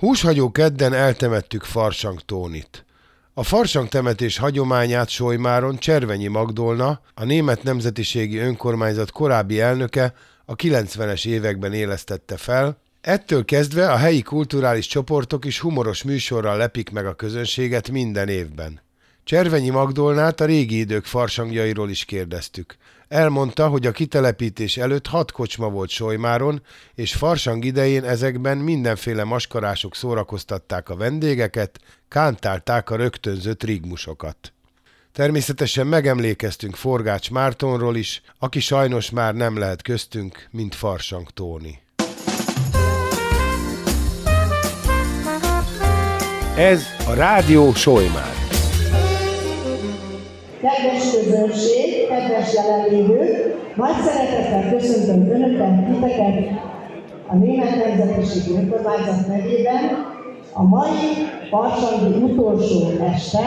Húshagyó kedden eltemettük Farsang Tónit. A farsang temetés hagyományát Solymáron Cservenyi Magdolna, a Német Nemzetiségi Önkormányzat korábbi elnöke a 90-es években élesztette fel, Ettől kezdve a helyi kulturális csoportok is humoros műsorral lepik meg a közönséget minden évben. Cservenyi Magdolnát a régi idők farsangjairól is kérdeztük. Elmondta, hogy a kitelepítés előtt hat kocsma volt Solymáron, és farsang idején ezekben mindenféle maskarások szórakoztatták a vendégeket, kántálták a rögtönzött rigmusokat. Természetesen megemlékeztünk Forgács Mártonról is, aki sajnos már nem lehet köztünk, mint Farsang Tóni. Ez a Rádió Solymár. Kedves közönség, kedves jelenlévők, nagy szeretettel köszöntöm Önöket, titeket a Német Nemzetiségi Önkormányzat nevében a mai Farsangi utolsó este,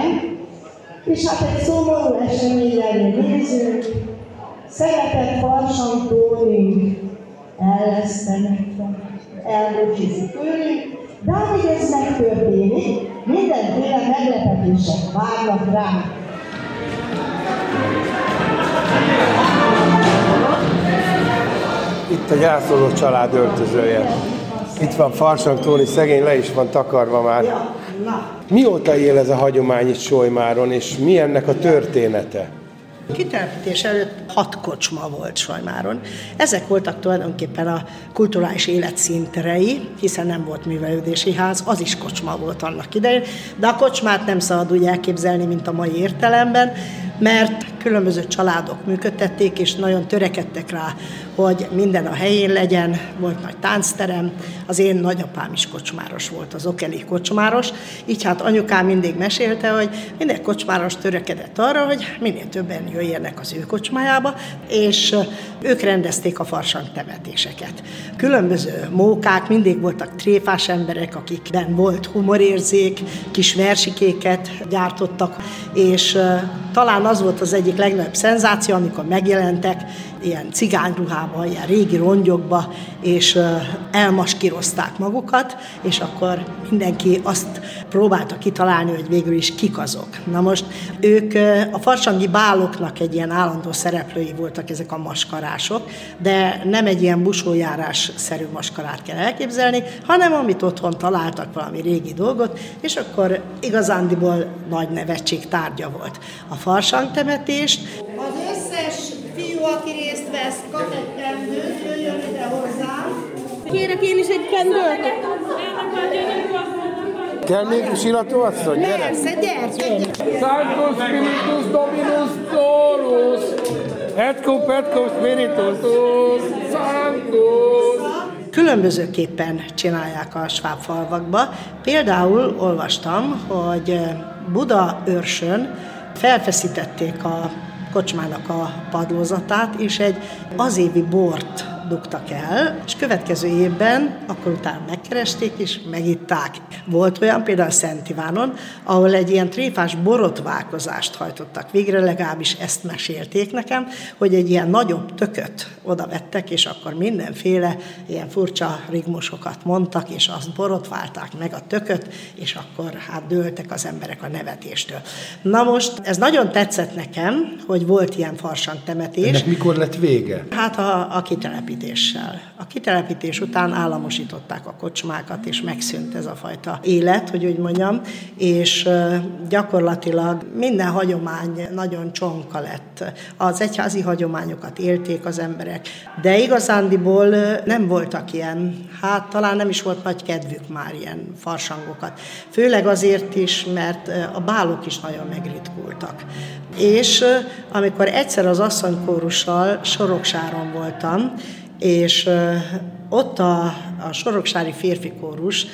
és hát egy szomorú eseményel nézünk, szeretett Farsang Tóni el lesz elbúcsúzik tőlünk, de amíg ez megtörténik, mindenféle meglepetések várnak ránk. Itt a gyászoló család öltözője. Itt van Farsang Tóni, szegény le is van takarva már. Mióta él ez a hagyomány itt Solymáron, és mi ennek a története? Kitelepítés előtt hat kocsma volt Sajmáron. Ezek voltak tulajdonképpen a kulturális élet színterei, hiszen nem volt művelődési ház, az is kocsma volt annak idején, de a kocsmát nem szabad úgy elképzelni, mint a mai értelemben, mert különböző családok működtették, és nagyon törekedtek rá, hogy minden a helyén legyen, volt nagy táncterem, az én nagyapám is kocsmáros volt, az okeli kocsmáros, így hát anyukám mindig mesélte, hogy minden kocsmáros törekedett arra, hogy minél többen jöjjenek az ő kocsmájába, és ők rendezték a farsang temetéseket. Különböző mókák, mindig voltak tréfás emberek, akikben volt humorérzék, kis versikéket gyártottak, és talán az volt az egyik legnagyobb szenzáció, amikor megjelentek ilyen cigányruhába, ilyen régi rongyokba, és elmaskírozták magukat, és akkor mindenki azt próbálta kitalálni, hogy végül is kik azok. Na most ők a farsangi báloknak egy ilyen állandó szereplői voltak ezek a maskarások, de nem egy ilyen busójárás-szerű maskarát kell elképzelni, hanem amit otthon találtak valami régi dolgot, és akkor igazándiból nagy nevetség tárgya volt. A farsang temetést az összes fiú, aki részt vesz, kap egy kendőt, jöjjön ide hozzám. Kérek én is egy kendőt? Kell még sirató asszony? Gyere! Persze, gyere! Sanctus Spiritus Dominus Dorus Et cum petcum Spiritus Sanctus Különbözőképpen csinálják a sváb falvakba. Például olvastam, hogy Buda őrsön felfeszítették a kocsmának a padlózatát, és egy azévi bort dugtak el, és következő évben, akkor utána megkeresték, és megitták. Volt olyan például Szent Ivánon, ahol egy ilyen tréfás borotválkozást hajtottak végre, legalábbis ezt mesélték nekem, hogy egy ilyen nagyobb tököt oda vettek, és akkor mindenféle ilyen furcsa rigmusokat mondtak, és azt borotválták meg a tököt, és akkor hát dőltek az emberek a nevetéstől. Na most, ez nagyon tetszett nekem, hogy volt ilyen farsang temetés. Ennek mikor lett vége? Hát a, a kitelepítéssel. A kitelepítés után államosították a kocsmákat, és megszűnt ez a fajta élet, hogy úgy mondjam, és gyakorlatilag minden hagyomány nagyon csonka lett. Az egyházi hagyományokat élték az emberek, de igazándiból nem voltak ilyen, hát talán nem is volt nagy kedvük már ilyen farsangokat. Főleg azért is, mert a bálok is nagyon megritkultak. És amikor egyszer az asszonykórussal Soroksáron voltam, és ott a, a Soroksári férfi kórus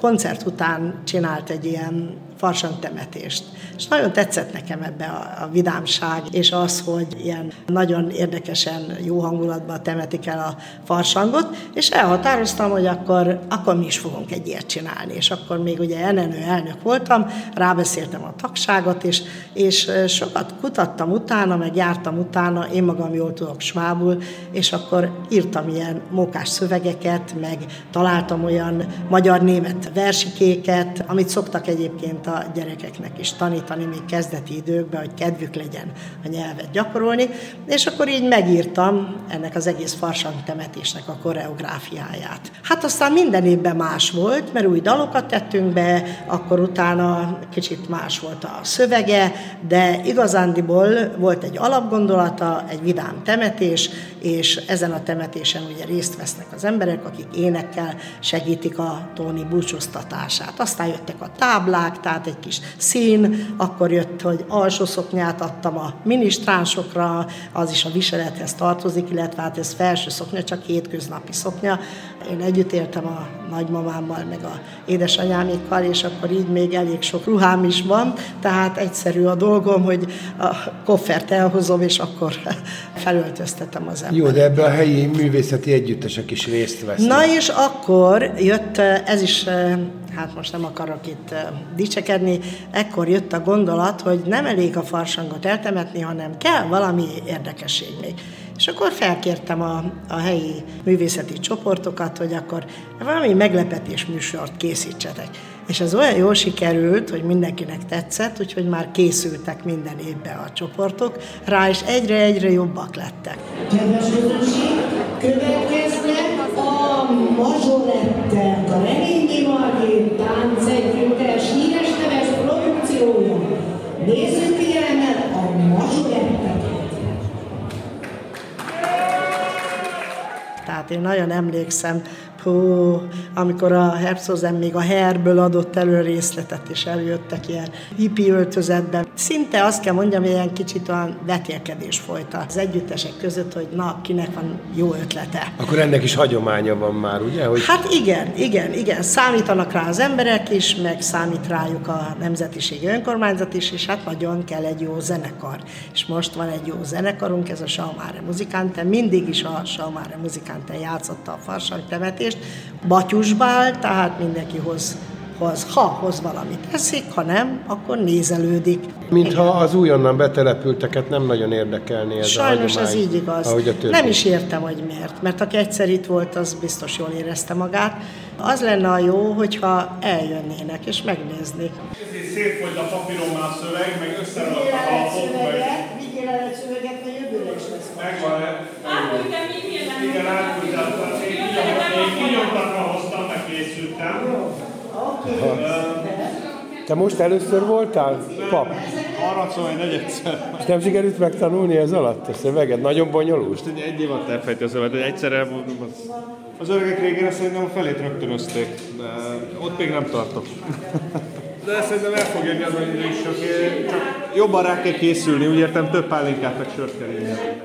koncert után csinált egy ilyen farsang temetést. És nagyon tetszett nekem ebbe a, a vidámság, és az, hogy ilyen nagyon érdekesen, jó hangulatban temetik el a farsangot, és elhatároztam, hogy akkor, akkor mi is fogunk egy ilyet csinálni. És akkor még ugye NNÖ elnök voltam, rábeszéltem a tagságot, és, és sokat kutattam utána, meg jártam utána, én magam jól tudok svábul, és akkor írtam ilyen mókás szövegeket, meg találtam olyan magyar-német versikéket, amit szoktak egyébként a gyerekeknek is tanítani még kezdeti időkben, hogy kedvük legyen a nyelvet gyakorolni, és akkor így megírtam ennek az egész farsang temetésnek a koreográfiáját. Hát aztán minden évben más volt, mert új dalokat tettünk be, akkor utána kicsit más volt a szövege, de igazándiból volt egy alapgondolata, egy vidám temetés, és ezen a temetésen ugye részt vesznek az emberek, akik énekkel segítik a Tóni búcsúztatását. Aztán jöttek a táblák, tehát egy kis szín, akkor jött, hogy alsó szoknyát adtam a minisztránsokra, az is a viselethez tartozik, illetve hát ez felső szoknya, csak hétköznapi szoknya. Én együtt éltem a nagymamámmal, meg a édesanyámékkal, és akkor így még elég sok ruhám is van, tehát egyszerű a dolgom, hogy a koffert elhozom, és akkor felöltöztetem az embert. Jó, de ebbe a helyi művészeti együttesek is részt vesznek. Na és akkor jött, ez is hát most nem akarok itt dicsekedni, ekkor jött a gondolat, hogy nem elég a farsangot eltemetni, hanem kell valami érdekesség még. És akkor felkértem a, a helyi művészeti csoportokat, hogy akkor valami meglepetés műsort készítsetek. És ez olyan jól sikerült, hogy mindenkinek tetszett, úgyhogy már készültek minden évben a csoportok rá, és egyre-egyre jobbak lettek. Kedves közönség, következnek a mazsorettek, a Reményi Margit táncegyüttes híres neves produkciója. Nézzük figyelemmel a mazsoretteket. Tehát én nagyon emlékszem, hú, amikor a Herzogem még a herből adott elő részletet, és eljöttek ilyen hippi öltözetben. Szinte azt kell mondjam, hogy ilyen kicsit olyan vetélkedés folyt az együttesek között, hogy na, kinek van jó ötlete. Akkor ennek is hagyománya van már, ugye? Hogy Hát igen, igen, igen. Számítanak rá az emberek is, meg számít rájuk a nemzetiségi önkormányzat is, és hát nagyon kell egy jó zenekar. És most van egy jó zenekarunk, ez a Salmáre Muzikante, mindig is a Salmáre Muzikante játszotta a farsang temetést, batyusbál, tehát mindenki hoz, hoz, ha hoz valamit eszik, ha nem, akkor nézelődik. mintha az újonnan betelepülteket nem nagyon érdekelné ez Sajnos a hagyomány, ez így igaz. Ahogy a többi. Nem is értem, hogy miért. Mert aki egyszer itt volt, az biztos jól érezte magát. Az lenne a jó, hogyha eljönnének és megnéznék. Ezért szétfogy a papíron már a szöveg, meg összeragadt a meg vigyél el egy szöveget, mert jövőre is lesz. megvan-e? E-mailen. Igen, átküldtem. Én Te most először voltál, pap? Arra egy negyedszer. És nem sikerült megtanulni ez alatt a szöveget? Nagyon bonyolult? Most egy, egy év alatt elfejti a szöveget, de egyszerre az, az öregek régére szerintem a felét rögtönözték, de ott még nem tartok. De szerintem el fog jönni az a idő is, csak, csak jobban rá kell készülni, úgy értem több pálinkát meg sört kell.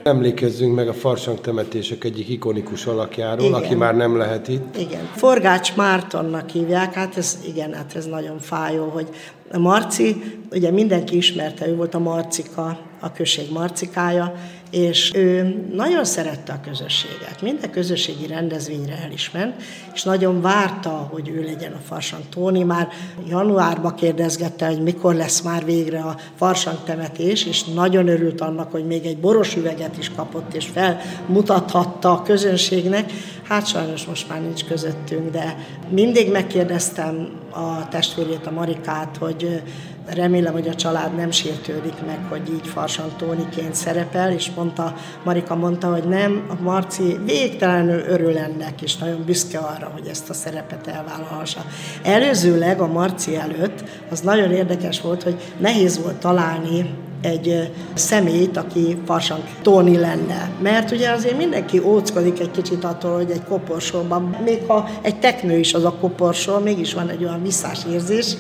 Emlékezzünk meg a farsang temetések egyik ikonikus alakjáról, Igen. aki már nem lehet itt. Igen. Forgács Mártonnak hívják, hát ez, igen, hát ez nagyon fájó, hogy a Marci, ugye mindenki ismerte, ő volt a Marcika, a község Marcikája, és ő nagyon szerette a közösséget. Minden közösségi rendezvényre el is ment, és nagyon várta, hogy ő legyen a Farsang Tóni. Már januárban kérdezgette, hogy mikor lesz már végre a Farsang temetés, és nagyon örült annak, hogy még egy boros üveget is kapott, és felmutathatta a közönségnek. Hát sajnos most már nincs közöttünk, de mindig megkérdeztem a testvérét, a Marikát, hogy remélem, hogy a család nem sértődik meg, hogy így Farsang Tóniként szerepel, és mondta, Marika mondta, hogy nem, a Marci végtelenül örül ennek, és nagyon büszke arra, hogy ezt a szerepet elvállalhassa. Előzőleg a Marci előtt az nagyon érdekes volt, hogy nehéz volt találni egy személyt, aki farsang Tóni lenne. Mert ugye azért mindenki óckodik egy kicsit attól, hogy egy koporsóban, még ha egy teknő is az a koporsó, mégis van egy olyan visszás érzés,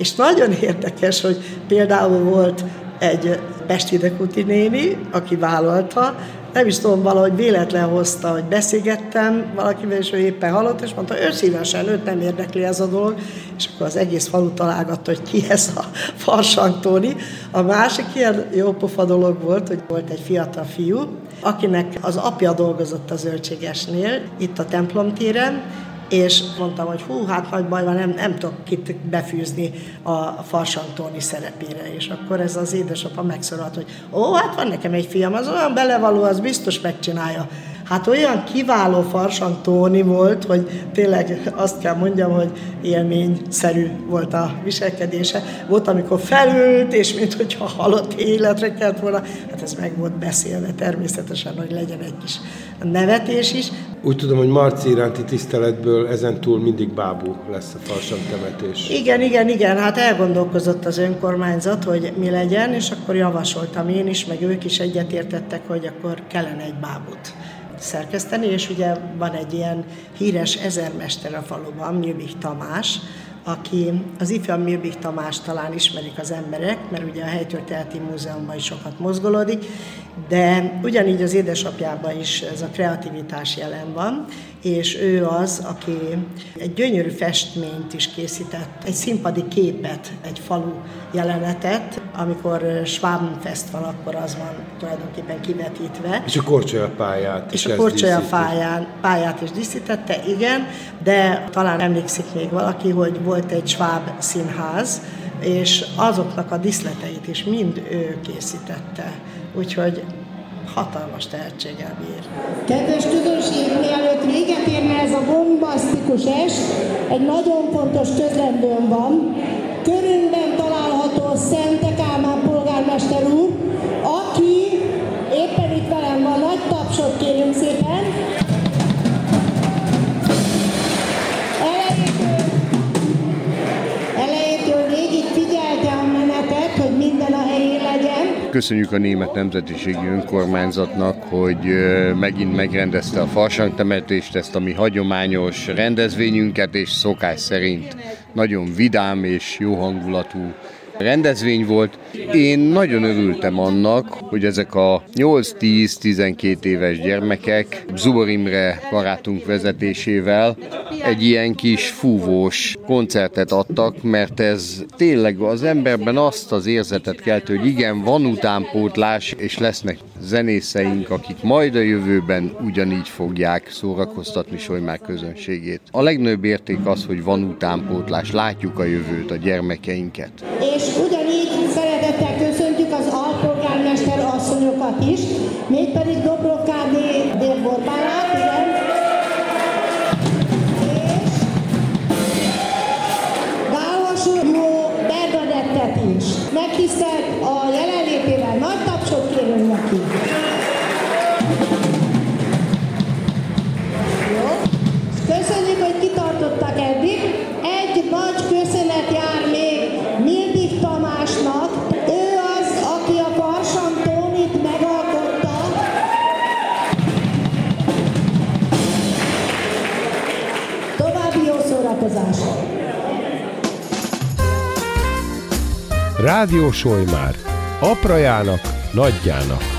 és nagyon érdekes, hogy például volt egy Pesti Dekuti néni, aki vállalta, nem is tudom, valahogy véletlen hozta, hogy beszélgettem valakivel, és ő éppen halott, és mondta, ő szívesen, őt nem érdekli ez a dolog, és akkor az egész falu találgatta, hogy ki ez a Farsang Tóni. A másik ilyen jópofa dolog volt, hogy volt egy fiatal fiú, akinek az apja dolgozott a zöldségesnél, itt a templom téren, és mondtam, hogy hú, hát nagy baj van, nem, nem tudok kit befűzni a Farsantóni szerepére. És akkor ez az édesapa megszólalt, hogy ó, hát van nekem egy fiam, az olyan belevaló, az biztos megcsinálja. Hát olyan kiváló Farsang Tóni volt, hogy tényleg azt kell mondjam, hogy élményszerű volt a viselkedése. Volt, amikor felült, és mintha halott életre kellett volna, hát ez meg volt beszélve természetesen, hogy legyen egy kis nevetés is. Úgy tudom, hogy Marci iránti tiszteletből ezen túl mindig bábú lesz a farsang temetés. Igen, igen, igen, hát elgondolkozott az önkormányzat, hogy mi legyen, és akkor javasoltam én is, meg ők is egyetértettek, hogy akkor kellene egy bábút szerkeszteni, és ugye van egy ilyen híres ezermester a faluban, Milvik Tamás, aki az ifjabb Milvik Tamás talán ismerik az emberek, mert ugye a Helytörténeti Múzeumban is sokat mozgolódik, de ugyanígy az édesapjában is ez a kreativitás jelen van, és ő az, aki egy gyönyörű festményt is készített, egy színpadi képet, egy falu jelenetet, amikor Schwabenfest van, akkor az van tulajdonképpen kivetítve. És a korcsolya pályát És a korcsolya pályán, pályát is díszítette, igen, de talán emlékszik még valaki, hogy volt egy Schwab színház, és azoknak a diszleteit is mind ő készítette. Úgyhogy hatalmas tehetséggel bír. Kedves közönség, mielőtt véget érne ez a bombasztikus est, egy nagyon fontos közlendőm van. Körünkben található Szente Kálmán polgármester úr, aki éppen itt velem van, nagy tapsot kérünk szépen. Köszönjük a Német Nemzetiségi Önkormányzatnak, hogy megint megrendezte a farsangtemetést, ezt a mi hagyományos rendezvényünket, és szokás szerint nagyon vidám és jó hangulatú rendezvény volt. Én nagyon örültem annak, hogy ezek a 8-10-12 éves gyermekek Zubor Imre barátunk vezetésével egy ilyen kis fúvós koncertet adtak, mert ez tényleg az emberben azt az érzetet kelt, hogy igen, van utánpótlás, és lesznek zenészeink, akik majd a jövőben ugyanígy fogják szórakoztatni Solymár közönségét. A legnagyobb érték az, hogy van utánpótlás, látjuk a jövőt, a gyermekeinket. És ugyanígy szeretettel köszöntjük az alpolgármester asszonyokat is, mégpedig Délborbálát. És Gálvasú Jó Bernadettet is. Megtisztelt a jelenlétével. Nagy tapsot kérünk neki. Jó. Köszönjük, hogy kitartottak eddig. Egy nagy köszönet Rádió Solymár. Aprajának, nagyjának.